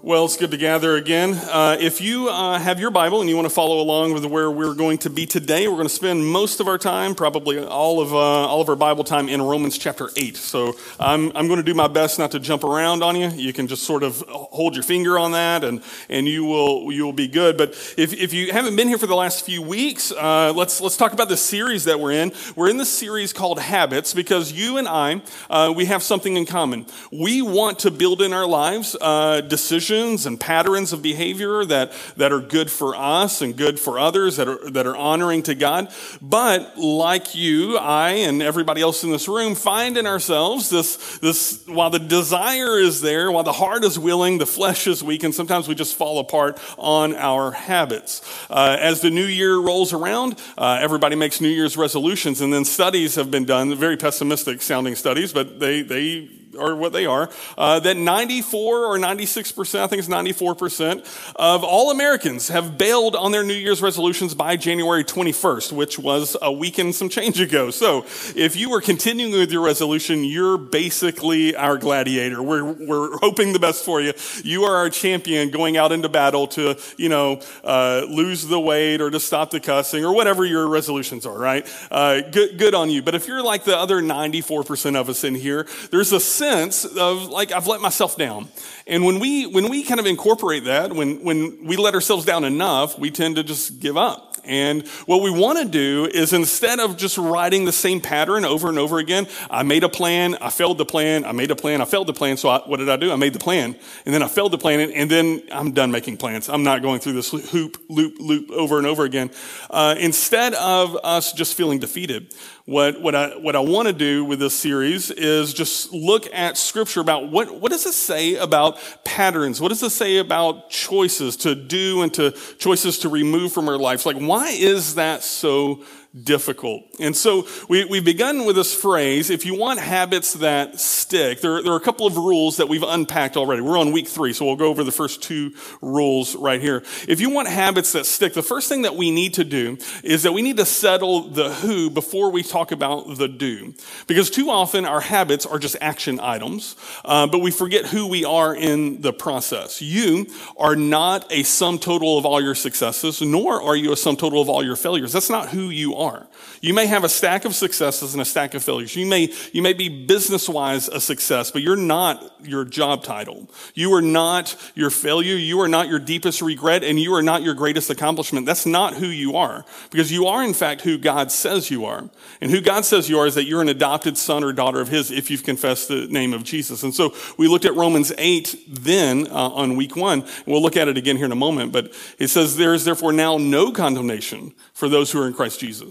Well, it's good to gather again. Uh, if you uh, have your Bible and you want to follow along with where we're going to be today, we're going to spend most of our time, probably all of uh, all of our Bible time, in Romans chapter eight. So I'm I'm going to do my best not to jump around on you. You can just sort of hold your finger on that, and and you will you will be good. But if if you haven't been here for the last few weeks, uh, let's let's talk about the series that we're in. We're in this series called Habits because you and I uh, we have something in common. We want to build in our lives uh, and patterns of behavior that, that are good for us and good for others, that are, that are honoring to God. But like you, I, and everybody else in this room find in ourselves this, this, while the desire is there, while the heart is willing, the flesh is weak, and sometimes we just fall apart on our habits. Uh, as the new year rolls around, uh, everybody makes New Year's resolutions, and then studies have been done, very pessimistic sounding studies, but they, they are what they are, uh, that 94 or 96%, I think it's 94% of all Americans have bailed on their New Year's resolutions by January 21st, which was a week and some change ago. So if you were continuing with your resolution, you're basically our gladiator. We're, we're hoping the best for you. You are our champion going out into battle to, you know, uh, lose the weight or to stop the cussing or whatever your resolutions are, right? Uh, good, good on you. But if you're like the other 94% of us in here, there's a sense of like I've let myself down. And when we when we kind of incorporate that, when when we let ourselves down enough, we tend to just give up. And what we want to do is instead of just writing the same pattern over and over again, I made a plan, I failed the plan, I made a plan, I failed the plan. So I, what did I do? I made the plan, and then I failed the plan, and then I'm done making plans. I'm not going through this hoop, loop, loop over and over again. Uh, instead of us just feeling defeated, what, what I, what I want to do with this series is just look at scripture about what, what does it say about patterns? What does it say about choices to do and to choices to remove from our lives? Like, why is that so difficult. And so we, we've begun with this phrase, if you want habits that stick, there, there are a couple of rules that we've unpacked already. We're on week three, so we'll go over the first two rules right here. If you want habits that stick, the first thing that we need to do is that we need to settle the who before we talk about the do. Because too often our habits are just action items, uh, but we forget who we are in the process. You are not a sum total of all your successes, nor are you a sum total of all your failures. That's not who you are. You may have a stack of successes and a stack of failures. You may, you may be business wise a success, but you're not your job title. You are not your failure. You are not your deepest regret and you are not your greatest accomplishment. That's not who you are because you are in fact who God says you are. And who God says you are is that you're an adopted son or daughter of his if you've confessed the name of Jesus. And so we looked at Romans 8 then uh, on week one. We'll look at it again here in a moment, but it says there is therefore now no condemnation for those who are in Christ Jesus.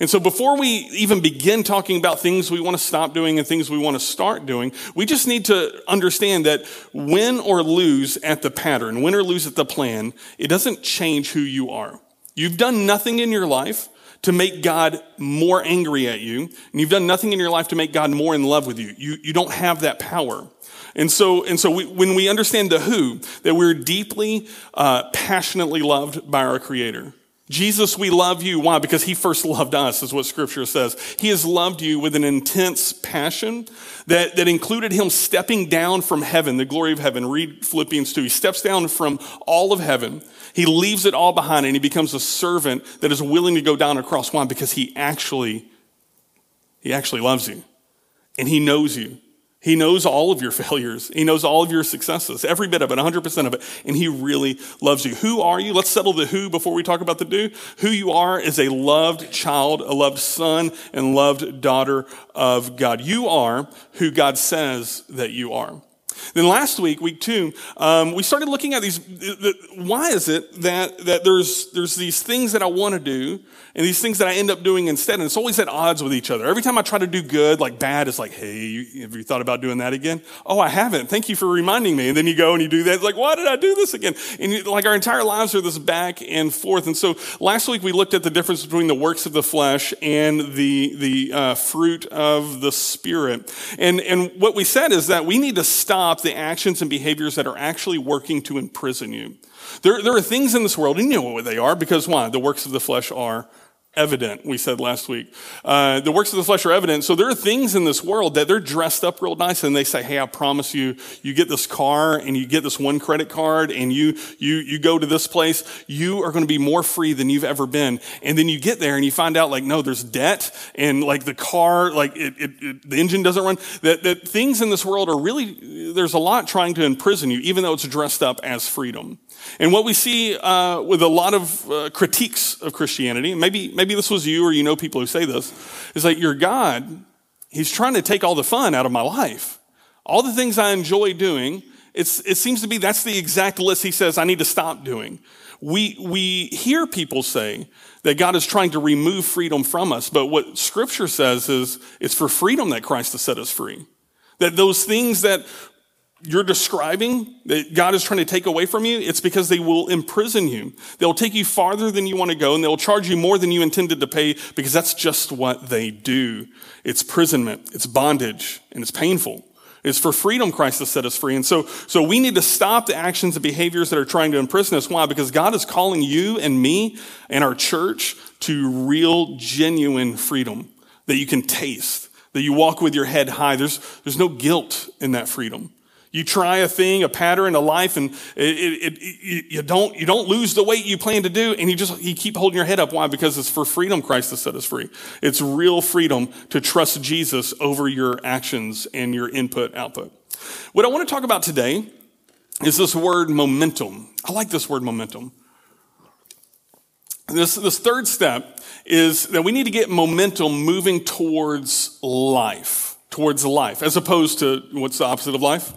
And so before we even begin talking about things we want to stop doing and things we want to start doing, we just need to understand that win or lose at the pattern, win or lose at the plan, it doesn't change who you are. You've done nothing in your life to make God more angry at you, and you've done nothing in your life to make God more in love with you. You, you don't have that power. And so, and so we, when we understand the who, that we're deeply, uh, passionately loved by our Creator. Jesus, we love you. Why? Because he first loved us, is what scripture says. He has loved you with an intense passion that, that included him stepping down from heaven, the glory of heaven. Read Philippians 2. He steps down from all of heaven. He leaves it all behind and he becomes a servant that is willing to go down across. Why? Because he actually, he actually loves you and he knows you. He knows all of your failures. He knows all of your successes, every bit of it, 100% of it. And he really loves you. Who are you? Let's settle the who before we talk about the do. Who you are is a loved child, a loved son, and loved daughter of God. You are who God says that you are. Then last week, week two, um, we started looking at these. The, why is it that that there's there's these things that I want to do and these things that I end up doing instead, and it's always at odds with each other. Every time I try to do good, like bad, it's like, hey, have you thought about doing that again? Oh, I haven't. Thank you for reminding me. And then you go and you do that. It's like, why did I do this again? And you, like our entire lives are this back and forth. And so last week we looked at the difference between the works of the flesh and the the uh, fruit of the spirit. And and what we said is that we need to stop the actions and behaviors that are actually working to imprison you. There, there are things in this world, and you know what they are, because why? The works of the flesh are evident, we said last week. Uh, the works of the flesh are evident. So there are things in this world that they're dressed up real nice and they say, Hey, I promise you, you get this car and you get this one credit card and you, you, you go to this place. You are going to be more free than you've ever been. And then you get there and you find out like, no, there's debt and like the car, like it, it, it, the engine doesn't run. That, that things in this world are really, there's a lot trying to imprison you, even though it's dressed up as freedom. And what we see uh, with a lot of uh, critiques of Christianity, maybe maybe this was you or you know people who say this, is that your God, He's trying to take all the fun out of my life, all the things I enjoy doing. It seems to be that's the exact list He says I need to stop doing. We we hear people say that God is trying to remove freedom from us, but what Scripture says is it's for freedom that Christ has set us free. That those things that you're describing that God is trying to take away from you, it's because they will imprison you. They'll take you farther than you want to go and they'll charge you more than you intended to pay because that's just what they do. It's imprisonment, it's bondage, and it's painful. It's for freedom Christ has set us free. And so, so we need to stop the actions and behaviors that are trying to imprison us. Why? Because God is calling you and me and our church to real, genuine freedom that you can taste, that you walk with your head high. There's, there's no guilt in that freedom. You try a thing, a pattern, a life, and it, it, it, you don't you don't lose the weight you plan to do, and you just you keep holding your head up. Why? Because it's for freedom Christ has set us free. It's real freedom to trust Jesus over your actions and your input output. What I want to talk about today is this word momentum. I like this word momentum. This, this third step is that we need to get momentum moving towards life, towards life, as opposed to what's the opposite of life?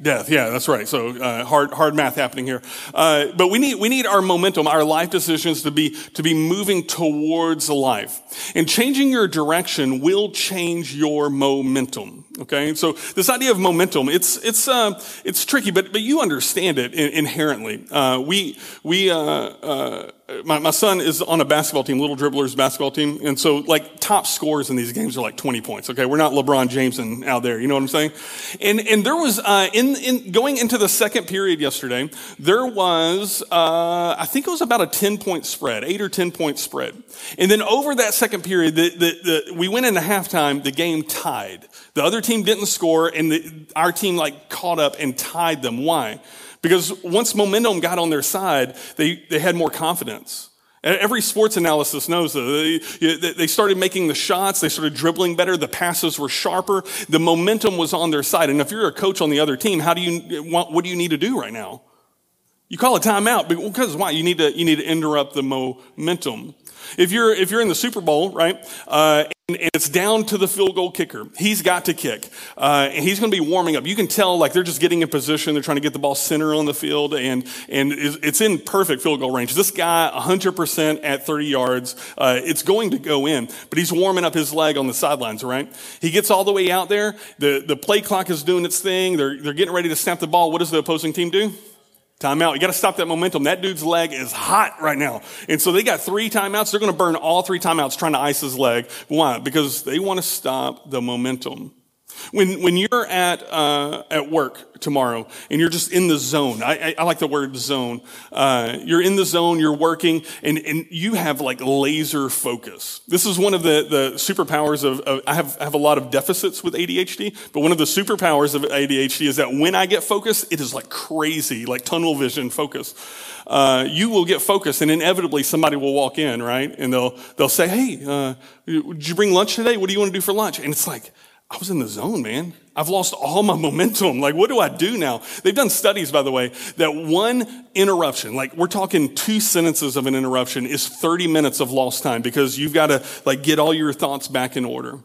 Death, yeah, that's right. So uh, hard, hard math happening here. Uh, but we need we need our momentum, our life decisions to be to be moving towards life. And changing your direction will change your momentum. Okay, so this idea of momentum, it's it's uh, it's tricky, but but you understand it inherently. Uh, we we uh, uh, my, my son is on a basketball team, little dribblers basketball team. And so like top scores in these games are like 20 points. Okay. We're not LeBron James and out there. You know what I'm saying? And, and there was, uh, in, in going into the second period yesterday, there was, uh, I think it was about a 10 point spread, eight or 10 point spread. And then over that second period, the, the, the, we went into halftime, the game tied. The other team didn't score and the, our team like caught up and tied them. Why? Because once momentum got on their side, they, they had more confidence. Every sports analysis knows that they they started making the shots, they started dribbling better, the passes were sharper, the momentum was on their side. And if you're a coach on the other team, how do you, what do you need to do right now? You call a timeout because why? You need to, you need to interrupt the momentum. If you're, if you're in the Super Bowl, right, uh, and, and, it's down to the field goal kicker, he's got to kick. Uh, and he's going to be warming up. You can tell, like, they're just getting in position. They're trying to get the ball center on the field, and, and it's in perfect field goal range. This guy, 100% at 30 yards, uh, it's going to go in, but he's warming up his leg on the sidelines, right? He gets all the way out there. The, the play clock is doing its thing. They're, they're getting ready to snap the ball. What does the opposing team do? Timeout. You got to stop that momentum. That dude's leg is hot right now. And so they got three timeouts. They're going to burn all three timeouts trying to ice his leg. Why? Because they want to stop the momentum. When, when you're at, uh, at work tomorrow and you're just in the zone, I, I, I like the word zone. Uh, you're in the zone, you're working, and, and you have like laser focus. This is one of the, the superpowers of, of I, have, I have a lot of deficits with ADHD, but one of the superpowers of ADHD is that when I get focused, it is like crazy, like tunnel vision focus. Uh, you will get focused and inevitably somebody will walk in, right? And they'll, they'll say, Hey, uh, did you bring lunch today? What do you want to do for lunch? And it's like, I was in the zone, man. I've lost all my momentum. Like, what do I do now? They've done studies, by the way, that one interruption, like we're talking two sentences of an interruption is 30 minutes of lost time because you've got to like get all your thoughts back in order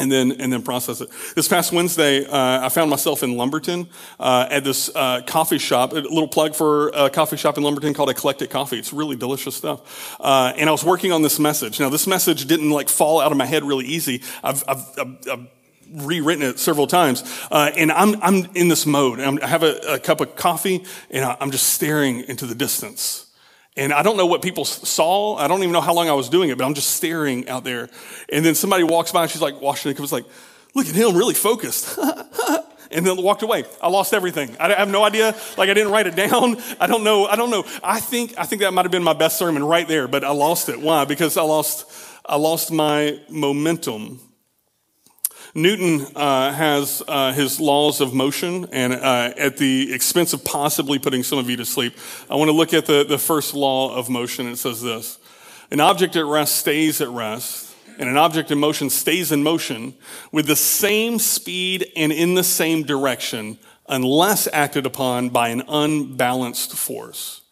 and then and then process it. This past Wednesday, uh, I found myself in Lumberton uh, at this uh, coffee shop. A little plug for a coffee shop in Lumberton called Eclectic Coffee. It's really delicious stuff. Uh, and I was working on this message. Now, this message didn't like fall out of my head really easy. I've, I've, I've, I've rewritten it several times. Uh, and I'm, I'm in this mode. I have a, a, cup of coffee and I'm just staring into the distance. And I don't know what people saw. I don't even know how long I was doing it, but I'm just staring out there. And then somebody walks by and she's like, washing it. was like, look at him, really focused. and then walked away. I lost everything. I have no idea. Like I didn't write it down. I don't know. I don't know. I think I think that might have been my best sermon right there, but I lost it. Why? Because I lost I lost my momentum. Newton uh, has uh, his laws of motion, and uh, at the expense of possibly putting some of you to sleep, I want to look at the, the first law of motion. It says this An object at rest stays at rest, and an object in motion stays in motion with the same speed and in the same direction unless acted upon by an unbalanced force.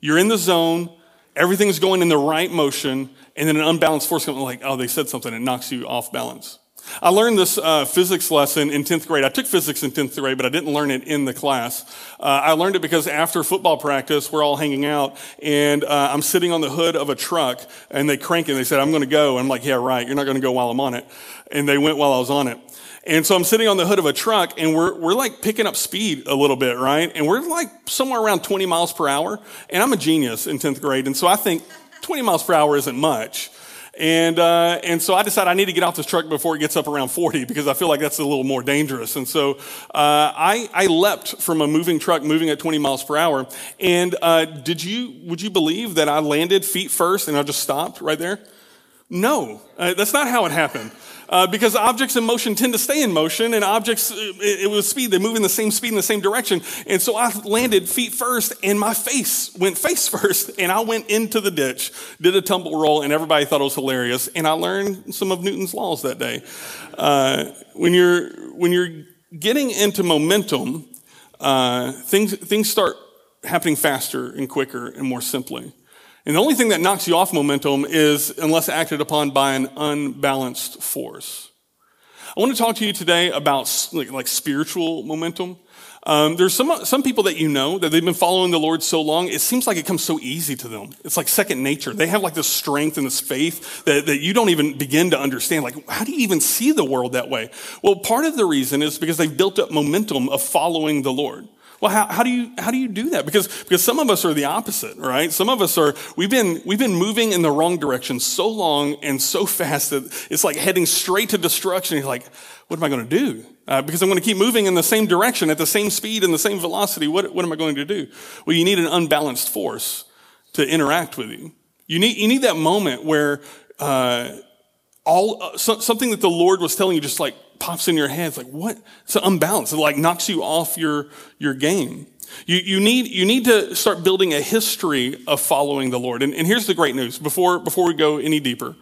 You're in the zone, everything's going in the right motion, and then an unbalanced force comes like, oh, they said something, it knocks you off balance. I learned this uh, physics lesson in 10th grade. I took physics in 10th grade, but I didn't learn it in the class. Uh, I learned it because after football practice, we're all hanging out, and uh, I'm sitting on the hood of a truck, and they crank it. And they said, I'm going to go. I'm like, yeah, right. You're not going to go while I'm on it. And they went while I was on it. And so I'm sitting on the hood of a truck, and we're, we're like picking up speed a little bit, right? And we're like somewhere around 20 miles per hour. And I'm a genius in 10th grade, and so I think 20 miles per hour isn't much. And, uh, and so I decided I need to get off this truck before it gets up around 40 because I feel like that's a little more dangerous. And so uh, I, I leapt from a moving truck moving at 20 miles per hour. And uh, did you, would you believe that I landed feet first and I just stopped right there? No, uh, that's not how it happened. Uh, because objects in motion tend to stay in motion, and objects, uh, it, it, was speed, they move in the same speed in the same direction. And so I landed feet first, and my face went face first, and I went into the ditch, did a tumble roll, and everybody thought it was hilarious. And I learned some of Newton's laws that day. Uh, when you're when you're getting into momentum, uh, things things start happening faster and quicker and more simply. And the only thing that knocks you off momentum is unless acted upon by an unbalanced force. I want to talk to you today about like, like spiritual momentum. Um, there's some, some people that you know that they've been following the Lord so long, it seems like it comes so easy to them. It's like second nature. They have like this strength and this faith that, that you don't even begin to understand. Like, how do you even see the world that way? Well, part of the reason is because they've built up momentum of following the Lord. Well, how, how, do you, how do you do that? Because, because some of us are the opposite, right? Some of us are, we've been, we've been moving in the wrong direction so long and so fast that it's like heading straight to destruction. You're like, what am I going to do? Uh, because I'm going to keep moving in the same direction at the same speed and the same velocity. What, what am I going to do? Well, you need an unbalanced force to interact with you. You need, you need that moment where, uh, all, uh, so, something that the Lord was telling you just like pops in your head. It's like, what? It's unbalanced. It like knocks you off your, your game. You, you, need, you need to start building a history of following the Lord. And, and here's the great news before, before we go any deeper.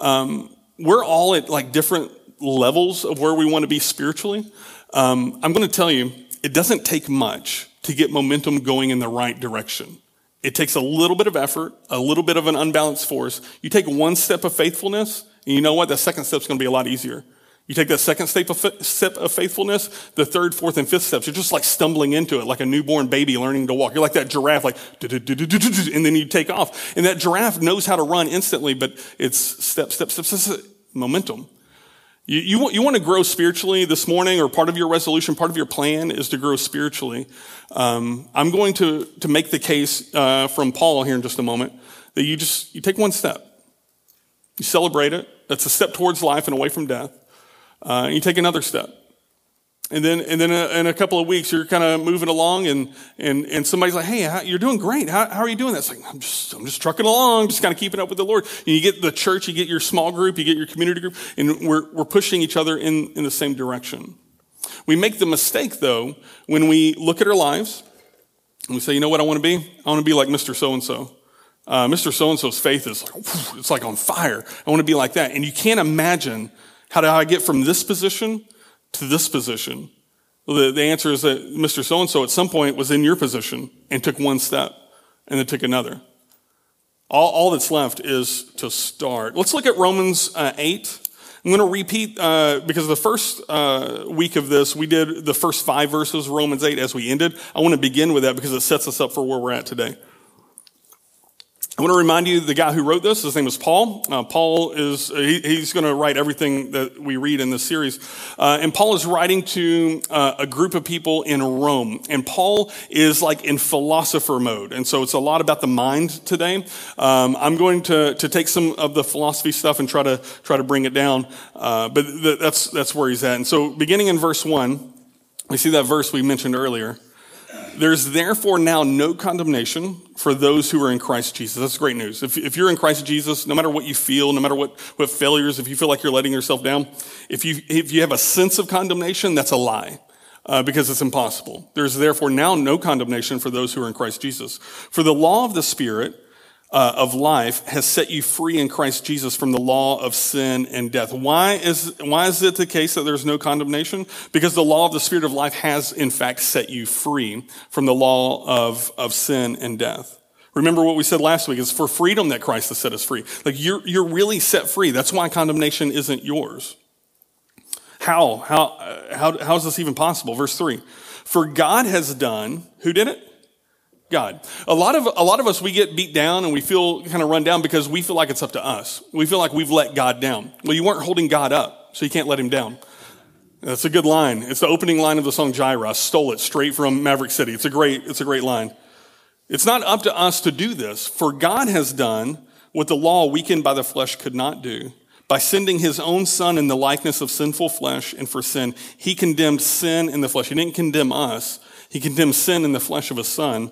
Um, we're all at like different levels of where we want to be spiritually. Um, I'm going to tell you, it doesn't take much to get momentum going in the right direction. It takes a little bit of effort, a little bit of an unbalanced force. You take one step of faithfulness, and you know what? The second step's going to be a lot easier. You take that second step of, faithfulness, the third, fourth, and fifth steps, you're just like stumbling into it, like a newborn baby learning to walk. You're like that giraffe, like, and then you take off. And that giraffe knows how to run instantly, but it's step, step, step, step, momentum. You, you, want, you want to grow spiritually this morning, or part of your resolution, part of your plan is to grow spiritually. Um, I'm going to, to make the case uh, from Paul here in just a moment that you just you take one step, you celebrate it. That's a step towards life and away from death. Uh, you take another step. And then, and then in a couple of weeks, you're kind of moving along, and, and, and somebody's like, "Hey, how, you're doing great. How, how are you doing that?" Like, "I'm just, I'm just trucking along, just kind of keeping up with the Lord." And you get the church, you get your small group, you get your community group, and we're, we're pushing each other in, in the same direction. We make the mistake, though, when we look at our lives and we say, "You know what I want to be? I want to be like Mr. So and So." Mr. So and So's faith is like, it's like on fire. I want to be like that. And you can't imagine how do I get from this position to this position? Well, the, the answer is that Mr. So and so at some point was in your position and took one step and then took another. All, all that's left is to start. Let's look at Romans uh, 8. I'm going to repeat uh, because the first uh, week of this, we did the first five verses, of Romans 8, as we ended. I want to begin with that because it sets us up for where we're at today. I want to remind you the guy who wrote this, his name is Paul. Uh, Paul is, he, he's going to write everything that we read in this series. Uh, and Paul is writing to uh, a group of people in Rome. And Paul is like in philosopher mode. And so it's a lot about the mind today. Um, I'm going to, to take some of the philosophy stuff and try to, try to bring it down. Uh, but th- that's, that's where he's at. And so beginning in verse one, We see that verse we mentioned earlier. There's therefore now no condemnation for those who are in Christ Jesus. That's great news. If, if you're in Christ Jesus, no matter what you feel, no matter what, what failures, if you feel like you're letting yourself down, if you, if you have a sense of condemnation, that's a lie. Uh, because it's impossible. There's therefore now no condemnation for those who are in Christ Jesus. For the law of the Spirit uh, of life has set you free in Christ Jesus from the law of sin and death. Why is, why is it the case that there's no condemnation? Because the law of the Spirit of life has, in fact, set you free from the law of, of sin and death. Remember what we said last week. It's for freedom that Christ has set us free. Like you're, you're really set free. That's why condemnation isn't yours. How? How, uh, how, how is this even possible? Verse three. For God has done, who did it? God. A lot of a lot of us we get beat down and we feel kind of run down because we feel like it's up to us. We feel like we've let God down. Well, you weren't holding God up, so you can't let him down. That's a good line. It's the opening line of the song Jireh. I stole it straight from Maverick City. It's a great it's a great line. It's not up to us to do this, for God has done what the law weakened by the flesh could not do. By sending his own son in the likeness of sinful flesh and for sin, he condemned sin in the flesh. He didn't condemn us. He condemned sin in the flesh of a son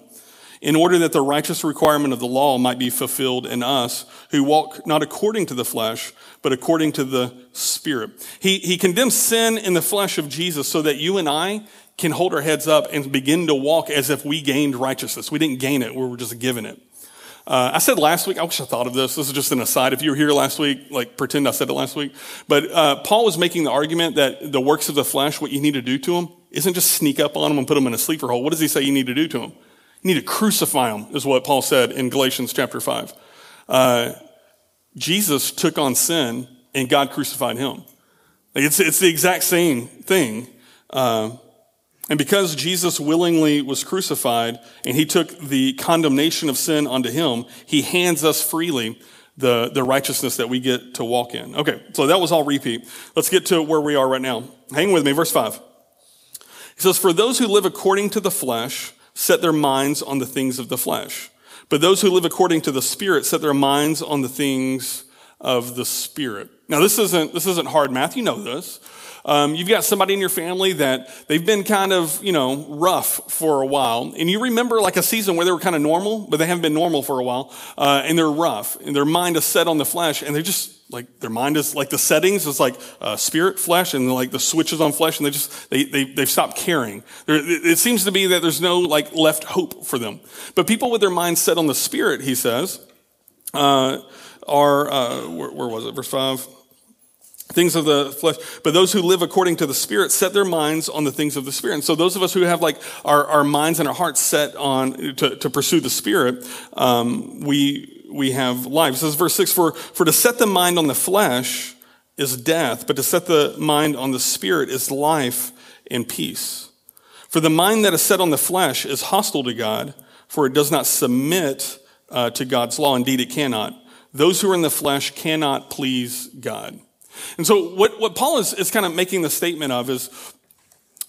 in order that the righteous requirement of the law might be fulfilled in us who walk not according to the flesh, but according to the Spirit. He, he condemns sin in the flesh of Jesus so that you and I can hold our heads up and begin to walk as if we gained righteousness. We didn't gain it, we were just given it. Uh, I said last week, I wish I thought of this. This is just an aside. If you were here last week, like pretend I said it last week. But uh, Paul was making the argument that the works of the flesh, what you need to do to them, isn't just sneak up on them and put them in a sleeper hole. What does he say you need to do to them? You need to crucify them, is what Paul said in Galatians chapter 5. Uh, Jesus took on sin and God crucified him. It's, it's the exact same thing. Uh, and because Jesus willingly was crucified and he took the condemnation of sin onto him, he hands us freely the, the righteousness that we get to walk in. Okay, so that was all repeat. Let's get to where we are right now. Hang with me, verse 5. He says, For those who live according to the flesh set their minds on the things of the flesh. But those who live according to the Spirit set their minds on the things of the Spirit. Now, this isn't, this isn't hard math. You know this. Um, you've got somebody in your family that they've been kind of, you know, rough for a while. And you remember like a season where they were kind of normal, but they haven't been normal for a while. Uh, and they're rough and their mind is set on the flesh and they're just like their mind is like the settings is like uh, spirit flesh and like the switches on flesh and they just they, they they've stopped caring there, it seems to be that there's no like left hope for them but people with their mind set on the spirit he says uh, are uh, where, where was it verse 5 things of the flesh but those who live according to the spirit set their minds on the things of the spirit and so those of us who have like our, our minds and our hearts set on to, to pursue the spirit um, we we have life. It says verse 6 for, for to set the mind on the flesh is death, but to set the mind on the spirit is life and peace. For the mind that is set on the flesh is hostile to God, for it does not submit uh, to God's law. Indeed, it cannot. Those who are in the flesh cannot please God. And so what, what Paul is, is kind of making the statement of is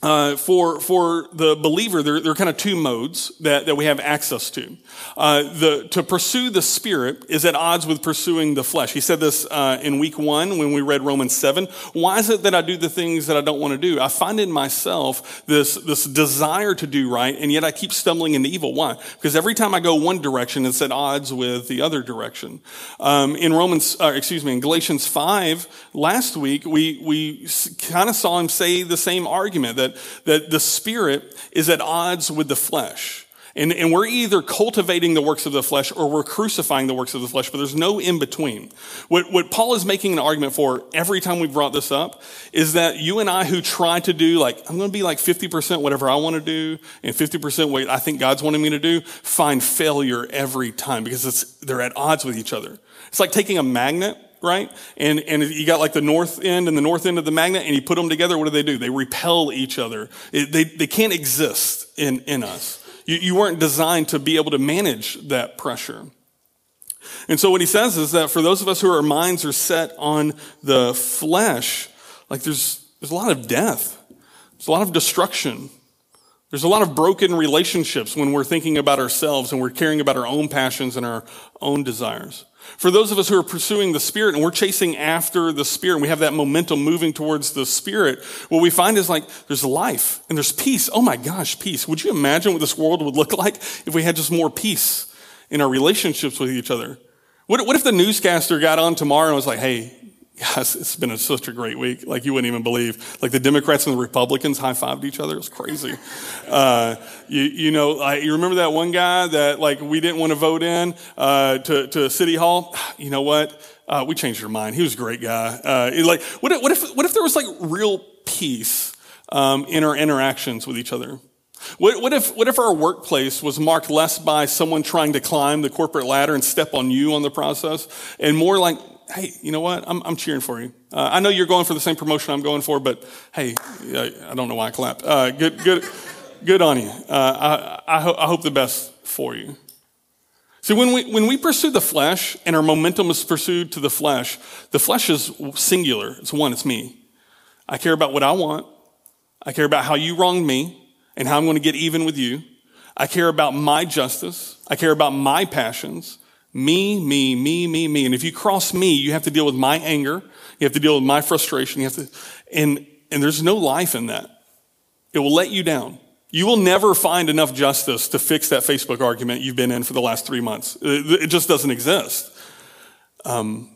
uh, for for the believer, there, there, are kind of two modes that, that we have access to. Uh, the, to pursue the spirit is at odds with pursuing the flesh. He said this uh, in week one when we read Romans seven. Why is it that I do the things that I don't want to do? I find in myself this this desire to do right, and yet I keep stumbling into evil. Why? Because every time I go one direction, it's at odds with the other direction. Um, in Romans, uh, excuse me, in Galatians five last week, we we kind of saw him say the same argument that that, that the spirit is at odds with the flesh. And, and we're either cultivating the works of the flesh or we're crucifying the works of the flesh, but there's no in between. What, what Paul is making an argument for every time we've brought this up is that you and I who try to do like, I'm going to be like 50% whatever I want to do and 50% what I think God's wanting me to do, find failure every time because it's, they're at odds with each other. It's like taking a magnet right? And, and you got like the north end and the north end of the magnet, and you put them together, what do they do? They repel each other. It, they, they can't exist in, in us. You, you weren't designed to be able to manage that pressure. And so what he says is that for those of us who our minds are set on the flesh, like there's, there's a lot of death. There's a lot of destruction. There's a lot of broken relationships when we're thinking about ourselves and we're caring about our own passions and our own desires. For those of us who are pursuing the Spirit and we're chasing after the Spirit and we have that momentum moving towards the Spirit, what we find is like there's life and there's peace. Oh my gosh, peace. Would you imagine what this world would look like if we had just more peace in our relationships with each other? What, what if the newscaster got on tomorrow and was like, hey, Yes, it's been a, such a great week. Like you wouldn't even believe. Like the Democrats and the Republicans high fived each other. It was crazy. Uh, you, you, know, I, you remember that one guy that like we didn't want to vote in uh, to to City Hall. You know what? Uh, we changed our mind. He was a great guy. Uh, like, what if, what if what if there was like real peace um, in our interactions with each other? What, what, if, what if our workplace was marked less by someone trying to climb the corporate ladder and step on you on the process, and more like hey, you know what? I'm, I'm cheering for you. Uh, I know you're going for the same promotion I'm going for, but hey, I, I don't know why I clapped. Uh, good, good, good on you. Uh, I, I, ho- I hope the best for you. See, when we, when we pursue the flesh and our momentum is pursued to the flesh, the flesh is singular. It's one, it's me. I care about what I want. I care about how you wronged me and how I'm going to get even with you. I care about my justice. I care about my passions. Me, me, me, me, me. And if you cross me, you have to deal with my anger. You have to deal with my frustration. You have to, and, and there's no life in that. It will let you down. You will never find enough justice to fix that Facebook argument you've been in for the last three months. It, it just doesn't exist. Um,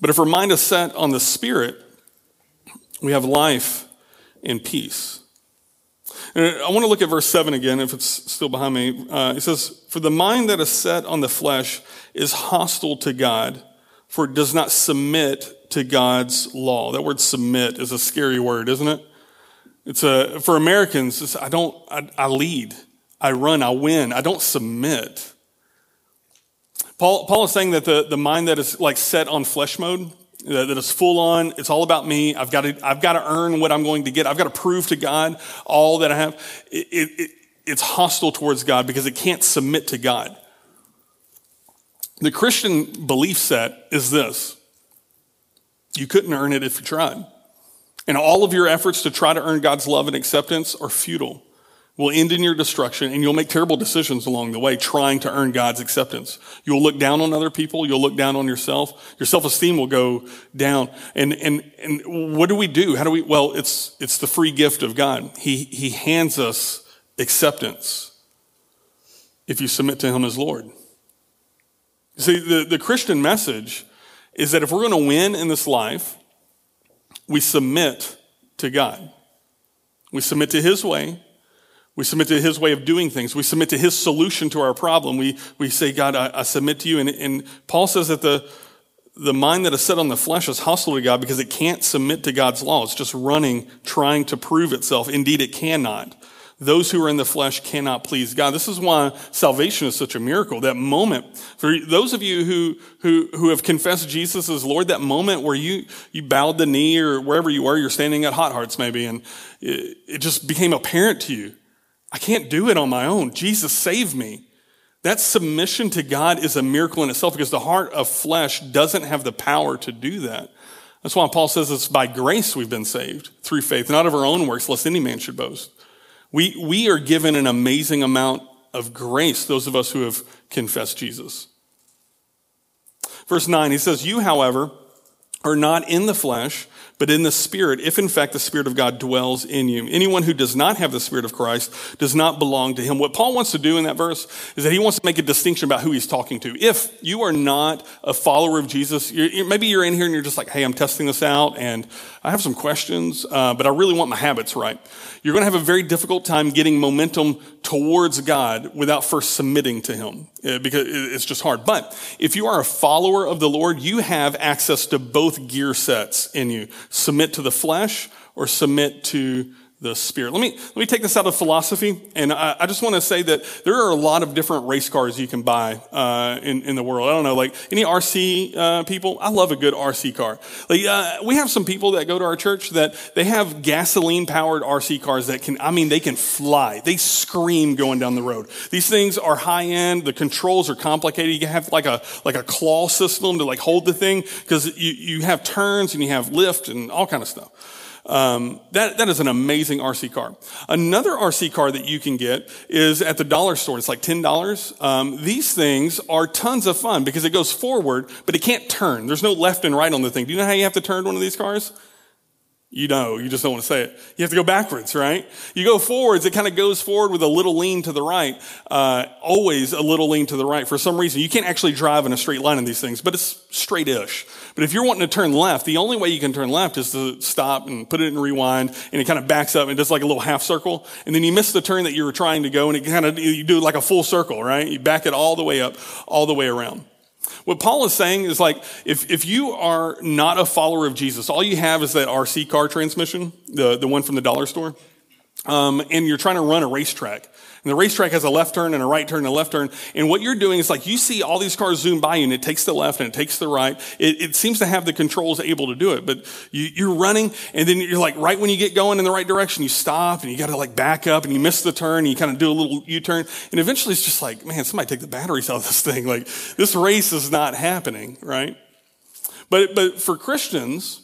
but if our mind is set on the Spirit, we have life and peace. I want to look at verse 7 again, if it's still behind me. Uh, it says, For the mind that is set on the flesh is hostile to God, for it does not submit to God's law. That word submit is a scary word, isn't it? It's a, for Americans, I don't, I, I lead, I run, I win, I don't submit. Paul, Paul is saying that the, the mind that is like set on flesh mode, that is full on. It's all about me. I've got to, I've got to earn what I'm going to get. I've got to prove to God all that I have. It, it, it's hostile towards God because it can't submit to God. The Christian belief set is this you couldn't earn it if you tried. And all of your efforts to try to earn God's love and acceptance are futile will end in your destruction and you'll make terrible decisions along the way trying to earn God's acceptance. You'll look down on other people. You'll look down on yourself. Your self-esteem will go down. And, and, and what do we do? How do we, well, it's, it's the free gift of God. He, he hands us acceptance if you submit to him as Lord. See, the, the Christian message is that if we're going to win in this life, we submit to God. We submit to his way. We submit to his way of doing things. We submit to his solution to our problem. We, we say, God, I, I submit to you. And, and Paul says that the, the mind that is set on the flesh is hostile to God because it can't submit to God's law. It's just running, trying to prove itself. Indeed, it cannot. Those who are in the flesh cannot please God. This is why salvation is such a miracle. That moment, for those of you who, who, who have confessed Jesus as Lord, that moment where you, you bowed the knee or wherever you are, you're standing at Hot Hearts maybe, and it, it just became apparent to you I can't do it on my own. Jesus saved me. That submission to God is a miracle in itself because the heart of flesh doesn't have the power to do that. That's why Paul says it's by grace we've been saved through faith, not of our own works, lest any man should boast. We, we are given an amazing amount of grace, those of us who have confessed Jesus. Verse 9, he says, You, however, are not in the flesh, but in the Spirit, if in fact the Spirit of God dwells in you. Anyone who does not have the Spirit of Christ does not belong to him. What Paul wants to do in that verse is that he wants to make a distinction about who he's talking to. If you are not a follower of Jesus, you're, maybe you're in here and you're just like, hey, I'm testing this out and I have some questions, uh, but I really want my habits right. You're going to have a very difficult time getting momentum towards God without first submitting to him uh, because it's just hard. But if you are a follower of the Lord, you have access to both gear sets in you submit to the flesh or submit to the spirit. Let me, let me take this out of philosophy. And I, I just want to say that there are a lot of different race cars you can buy, uh, in, in the world. I don't know, like any RC, uh, people. I love a good RC car. Like, uh, we have some people that go to our church that they have gasoline powered RC cars that can, I mean, they can fly. They scream going down the road. These things are high end. The controls are complicated. You have like a, like a claw system to like hold the thing because you, you have turns and you have lift and all kind of stuff. Um, that, that is an amazing RC car. Another RC car that you can get is at the dollar store. It's like $10. Um, these things are tons of fun because it goes forward, but it can't turn. There's no left and right on the thing. Do you know how you have to turn one of these cars? You know, you just don't want to say it. You have to go backwards, right? You go forwards, it kind of goes forward with a little lean to the right. Uh, always a little lean to the right. For some reason, you can't actually drive in a straight line in these things, but it's straight-ish. But if you're wanting to turn left, the only way you can turn left is to stop and put it in rewind, and it kind of backs up and does like a little half circle, and then you miss the turn that you were trying to go, and it kind of, you do like a full circle, right? You back it all the way up, all the way around. What Paul is saying is like, if, if you are not a follower of Jesus, all you have is that RC car transmission, the, the one from the dollar store, um, and you're trying to run a racetrack. And the racetrack has a left turn and a right turn and a left turn. And what you're doing is like you see all these cars zoom by you and it takes the left and it takes the right. It, it seems to have the controls able to do it, but you, you're running and then you're like right when you get going in the right direction, you stop and you got to like back up and you miss the turn and you kind of do a little U-turn. And eventually it's just like, man, somebody take the batteries out of this thing. Like this race is not happening, right? But, but for Christians,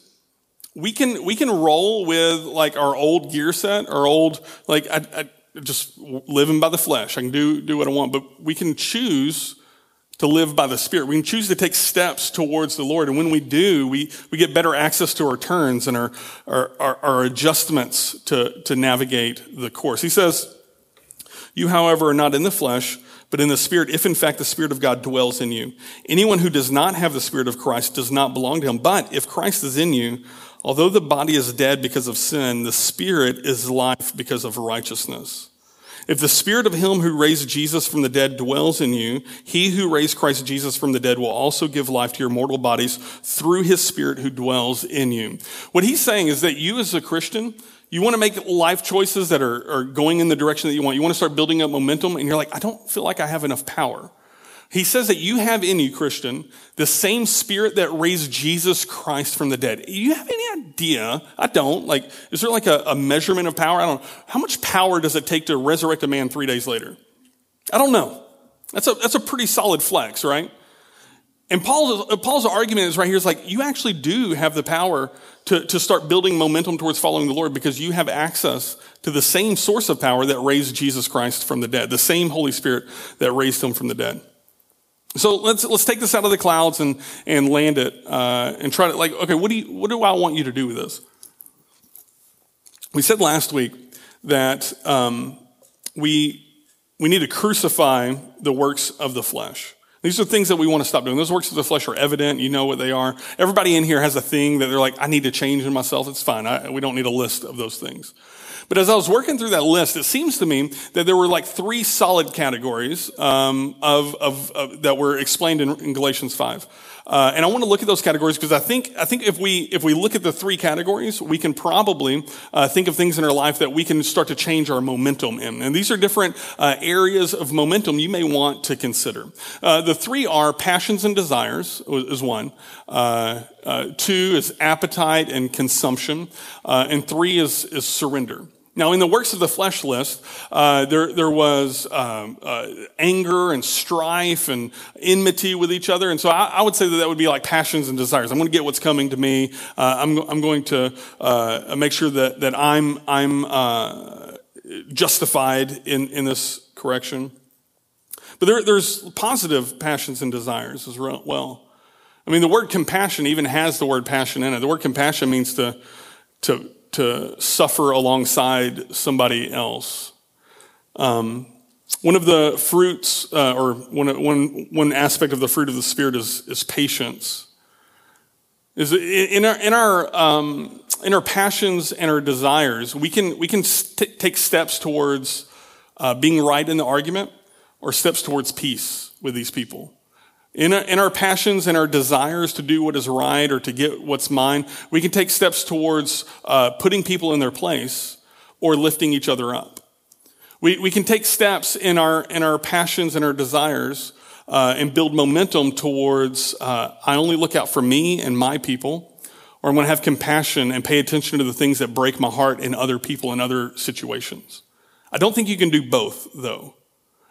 we can, we can roll with like our old gear set, our old, like, I, I just living by the flesh. I can do, do what I want, but we can choose to live by the Spirit. We can choose to take steps towards the Lord. And when we do, we, we get better access to our turns and our, our, our, our adjustments to, to navigate the course. He says, You, however, are not in the flesh, but in the Spirit, if in fact the Spirit of God dwells in you. Anyone who does not have the Spirit of Christ does not belong to him. But if Christ is in you, Although the body is dead because of sin, the spirit is life because of righteousness. If the spirit of him who raised Jesus from the dead dwells in you, he who raised Christ Jesus from the dead will also give life to your mortal bodies through his spirit who dwells in you. What he's saying is that you as a Christian, you want to make life choices that are, are going in the direction that you want. You want to start building up momentum and you're like, I don't feel like I have enough power. He says that you have in you, Christian, the same spirit that raised Jesus Christ from the dead. You have any idea? I don't. Like, is there like a, a measurement of power? I don't know. How much power does it take to resurrect a man three days later? I don't know. That's a, that's a pretty solid flex, right? And Paul's, Paul's argument is right here is like, you actually do have the power to, to start building momentum towards following the Lord because you have access to the same source of power that raised Jesus Christ from the dead, the same Holy Spirit that raised him from the dead. So let's let's take this out of the clouds and and land it uh, and try to like okay what do you what do I want you to do with this? We said last week that um, we we need to crucify the works of the flesh. These are things that we want to stop doing. Those works of the flesh are evident. You know what they are. Everybody in here has a thing that they're like, I need to change in myself. It's fine. I, we don't need a list of those things. But as I was working through that list, it seems to me that there were like three solid categories um, of, of, of, that were explained in, in Galatians 5. Uh, and I want to look at those categories because I think I think if we if we look at the three categories, we can probably uh, think of things in our life that we can start to change our momentum in. And these are different uh, areas of momentum you may want to consider. Uh, the three are passions and desires is one. Uh, uh, two is appetite and consumption, and three is is surrender. Now, in the works of the flesh list, uh, there, there was um, uh, anger and strife and enmity with each other. And so I, I, would say that that would be like passions and desires. I'm going to get what's coming to me. Uh, I'm, I'm going to uh, make sure that, that I'm, I'm uh, justified in, in this correction. But there, there's positive passions and desires as well. I mean, the word compassion even has the word passion in it. The word compassion means to, to, to suffer alongside somebody else. Um, one of the fruits, uh, or one, one, one aspect of the fruit of the Spirit is, is patience. Is in our, in, our, um, in our passions and our desires, we can, we can st- take steps towards uh, being right in the argument or steps towards peace with these people. In our, in our passions and our desires to do what is right or to get what's mine, we can take steps towards uh, putting people in their place or lifting each other up. We, we can take steps in our, in our passions and our desires uh, and build momentum towards uh, I only look out for me and my people, or I'm going to have compassion and pay attention to the things that break my heart in other people in other situations. I don't think you can do both, though.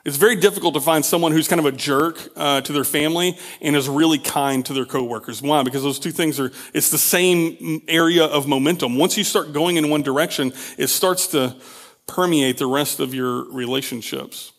It's very difficult to find someone who's kind of a jerk uh, to their family and is really kind to their coworkers. Why? Because those two things are, it's the same area of momentum. Once you start going in one direction, it starts to permeate the rest of your relationships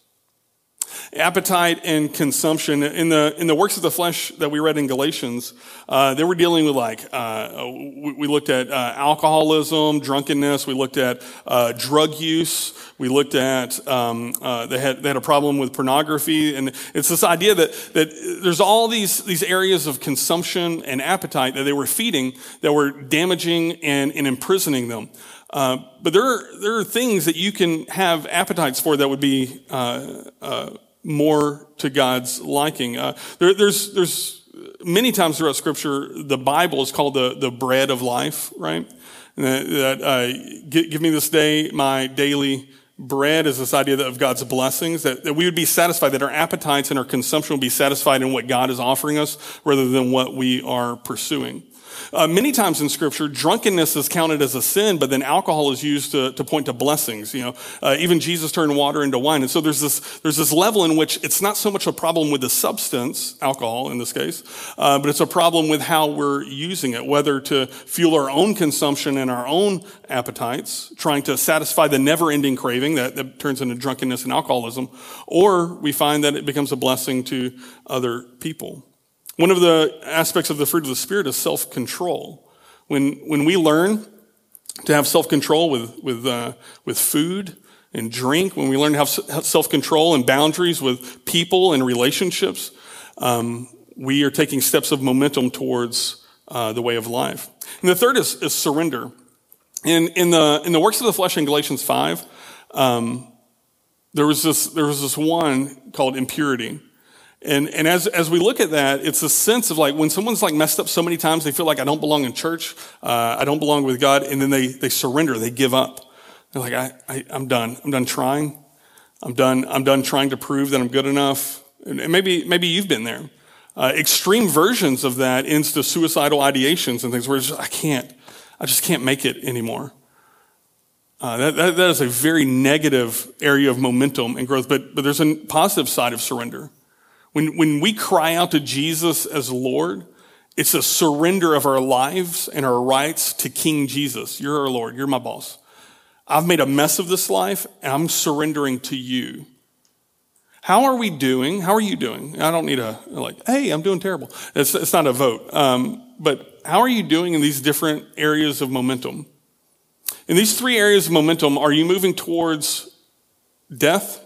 appetite and consumption. In the in the works of the flesh that we read in galatians uh, they were dealing with like uh, we, we, looked at uh, alcoholism drunkenness. We looked at uh, drug use. We looked at um, uh, they, had, they had a problem with pornography. And it's this idea that, that there's all these, these areas of consumption and appetite that they were feeding that were damaging and, and imprisoning them uh, but there are, there are things that you can have appetites for that would be uh, uh, more to God's liking. Uh, there, there's, there's many times throughout Scripture, the Bible is called the, the bread of life, right? that, that uh, give, give me this day my daily bread is this idea of God's blessings, that, that we would be satisfied, that our appetites and our consumption would be satisfied in what God is offering us rather than what we are pursuing. Uh, many times in Scripture, drunkenness is counted as a sin, but then alcohol is used to, to point to blessings. You know, uh, even Jesus turned water into wine, and so there's this there's this level in which it's not so much a problem with the substance, alcohol in this case, uh, but it's a problem with how we're using it, whether to fuel our own consumption and our own appetites, trying to satisfy the never-ending craving that, that turns into drunkenness and alcoholism, or we find that it becomes a blessing to other people. One of the aspects of the fruit of the Spirit is self control. When, when we learn to have self control with, with, uh, with food and drink, when we learn to have self control and boundaries with people and relationships, um, we are taking steps of momentum towards uh, the way of life. And the third is, is surrender. In, in, the, in the works of the flesh in Galatians 5, um, there, was this, there was this one called impurity. And, and as, as we look at that, it's a sense of like when someone's like messed up so many times, they feel like I don't belong in church, uh, I don't belong with God, and then they, they surrender, they give up. They're like, I, I, I'm done. I'm done trying. I'm done, I'm done trying to prove that I'm good enough. And maybe, maybe you've been there. Uh, extreme versions of that ends to suicidal ideations and things where just, I can't, I just can't make it anymore. Uh, that, that, that is a very negative area of momentum and growth, but, but there's a positive side of surrender. When, when we cry out to Jesus as Lord, it's a surrender of our lives and our rights to King Jesus. You're our Lord. You're my boss. I've made a mess of this life and I'm surrendering to you. How are we doing? How are you doing? I don't need a, like, hey, I'm doing terrible. It's, it's not a vote. Um, but how are you doing in these different areas of momentum? In these three areas of momentum, are you moving towards death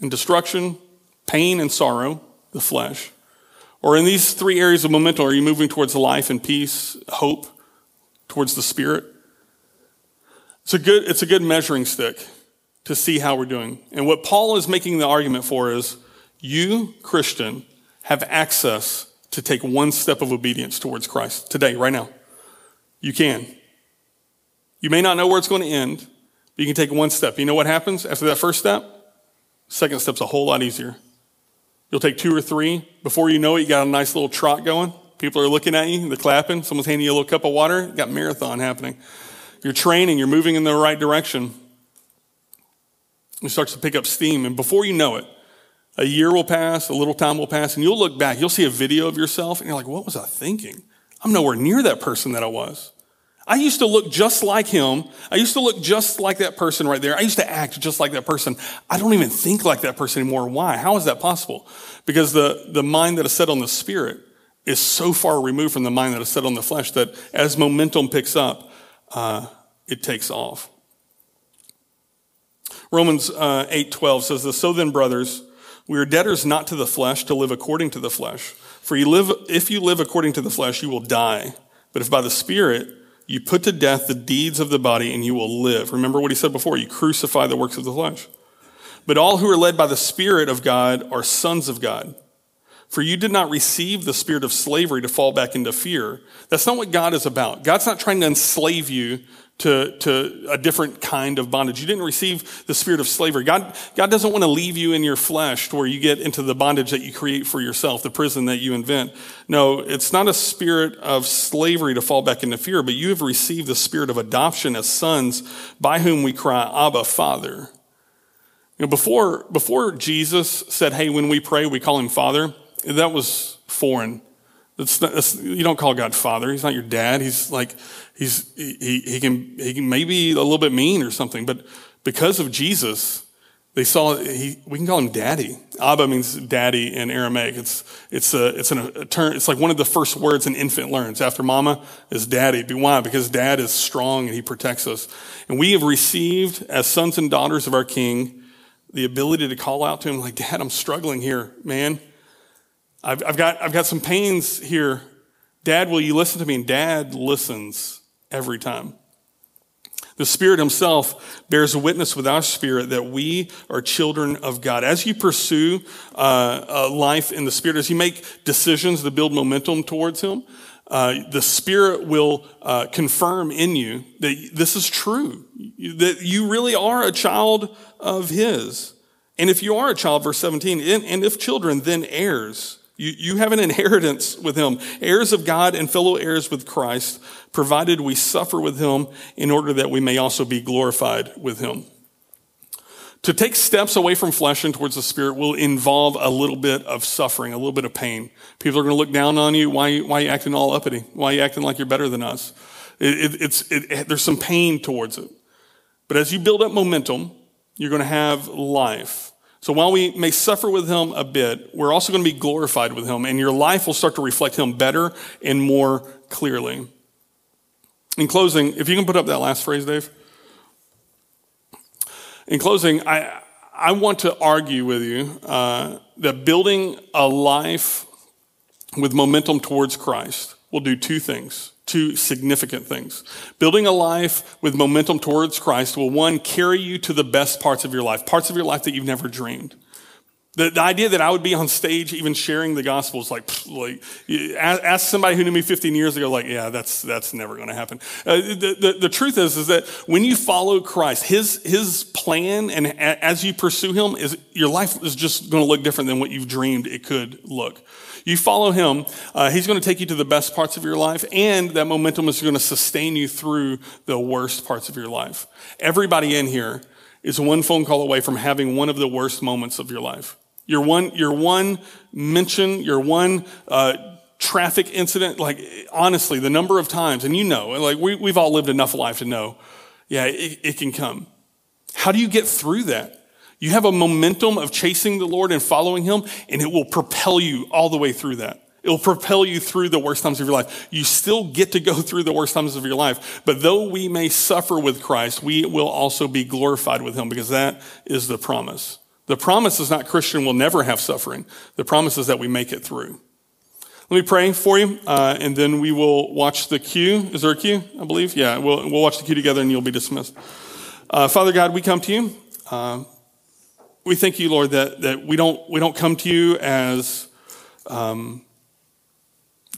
and destruction pain and sorrow, the flesh? Or in these three areas of momentum, are you moving towards life and peace, hope, towards the spirit? It's a good, it's a good measuring stick to see how we're doing. And what Paul is making the argument for is you, Christian, have access to take one step of obedience towards Christ today, right now. You can. You may not know where it's going to end, but you can take one step. You know what happens after that first step? Second step's a whole lot easier. You'll take two or three. Before you know it, you got a nice little trot going. People are looking at you, they're clapping. Someone's handing you a little cup of water. You got marathon happening. You're training, you're moving in the right direction. It starts to pick up steam. And before you know it, a year will pass, a little time will pass, and you'll look back. You'll see a video of yourself, and you're like, what was I thinking? I'm nowhere near that person that I was. I used to look just like him. I used to look just like that person right there. I used to act just like that person. I don't even think like that person anymore. Why? How is that possible? Because the, the mind that is set on the spirit is so far removed from the mind that is set on the flesh that as momentum picks up, uh, it takes off. Romans uh, 8:12 says this, "So then, brothers, we are debtors not to the flesh to live according to the flesh. For you live, if you live according to the flesh, you will die. But if by the Spirit you put to death the deeds of the body and you will live. Remember what he said before you crucify the works of the flesh. But all who are led by the Spirit of God are sons of God. For you did not receive the spirit of slavery to fall back into fear. That's not what God is about. God's not trying to enslave you to, to a different kind of bondage. You didn't receive the spirit of slavery. God, God doesn't want to leave you in your flesh to where you get into the bondage that you create for yourself, the prison that you invent. No, it's not a spirit of slavery to fall back into fear, but you have received the spirit of adoption as sons by whom we cry, Abba, Father. You know, before, before Jesus said, hey, when we pray, we call him Father, that was foreign. That's, that's, you don't call God Father. He's not your dad. He's like, he's, he, he can, he can maybe a little bit mean or something, but because of Jesus, they saw he, we can call him daddy. Abba means daddy in Aramaic. It's it's a it's an, a term. It's like one of the first words an infant learns after mama is daddy. Be why? Because dad is strong and he protects us. And we have received as sons and daughters of our King the ability to call out to him like, Dad, I'm struggling here, man. I've, I've got I've got some pains here. Dad, will you listen to me? And Dad listens every time. The Spirit Himself bears witness with our spirit that we are children of God. As you pursue uh, uh, life in the Spirit, as you make decisions to build momentum towards Him, uh, the Spirit will uh, confirm in you that this is true, that you really are a child of His. And if you are a child, verse 17, and, and if children, then heirs you, you have an inheritance with him, heirs of God and fellow heirs with Christ, provided we suffer with him in order that we may also be glorified with him. To take steps away from flesh and towards the spirit will involve a little bit of suffering, a little bit of pain. People are going to look down on you. Why, why are you acting all uppity? Why are you acting like you're better than us? It, it, it's, it, there's some pain towards it. But as you build up momentum, you're going to have life. So while we may suffer with him a bit, we're also going to be glorified with him, and your life will start to reflect him better and more clearly. In closing, if you can put up that last phrase, Dave. In closing, I, I want to argue with you uh, that building a life with momentum towards Christ will do two things two significant things. Building a life with momentum towards Christ will, one, carry you to the best parts of your life, parts of your life that you've never dreamed. The, the idea that I would be on stage even sharing the gospel is like, like ask somebody who knew me 15 years ago, like, yeah, that's, that's never going to happen. Uh, the, the, the truth is, is that when you follow Christ, his, his plan and as you pursue him is your life is just going to look different than what you've dreamed it could look. You follow him, uh, he's going to take you to the best parts of your life, and that momentum is going to sustain you through the worst parts of your life. Everybody in here is one phone call away from having one of the worst moments of your life. Your one, your one mention, your one uh, traffic incident, like honestly, the number of times, and you know, like we, we've all lived enough life to know, yeah, it, it can come. How do you get through that? You have a momentum of chasing the Lord and following Him, and it will propel you all the way through that. It will propel you through the worst times of your life. You still get to go through the worst times of your life. But though we may suffer with Christ, we will also be glorified with Him because that is the promise. The promise is not Christian will never have suffering. The promise is that we make it through. Let me pray for you, uh, and then we will watch the cue. Is there a cue? I believe. Yeah, we'll, we'll watch the cue together, and you'll be dismissed. Uh, Father God, we come to you. Uh, we thank you, Lord, that, that we, don't, we don't come to you as um,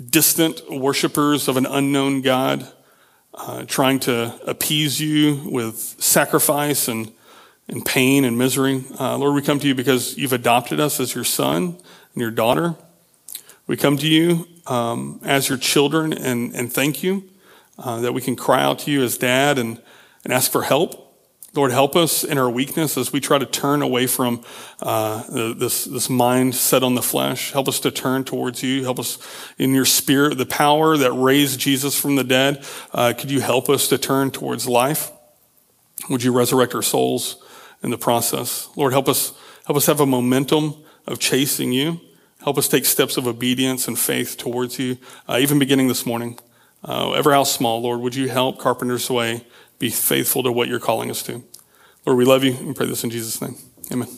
distant worshipers of an unknown God, uh, trying to appease you with sacrifice and, and pain and misery. Uh, Lord, we come to you because you've adopted us as your son and your daughter. We come to you um, as your children and, and thank you uh, that we can cry out to you as dad and, and ask for help. Lord, help us in our weakness as we try to turn away from uh, this, this mind set on the flesh. Help us to turn towards you. Help us in your spirit, the power that raised Jesus from the dead. Uh, could you help us to turn towards life? Would you resurrect our souls in the process? Lord, help us, help us have a momentum of chasing you. Help us take steps of obedience and faith towards you, uh, even beginning this morning. Uh, ever how small, Lord, would you help Carpenter's Way? Be faithful to what you're calling us to. Lord, we love you and pray this in Jesus' name. Amen.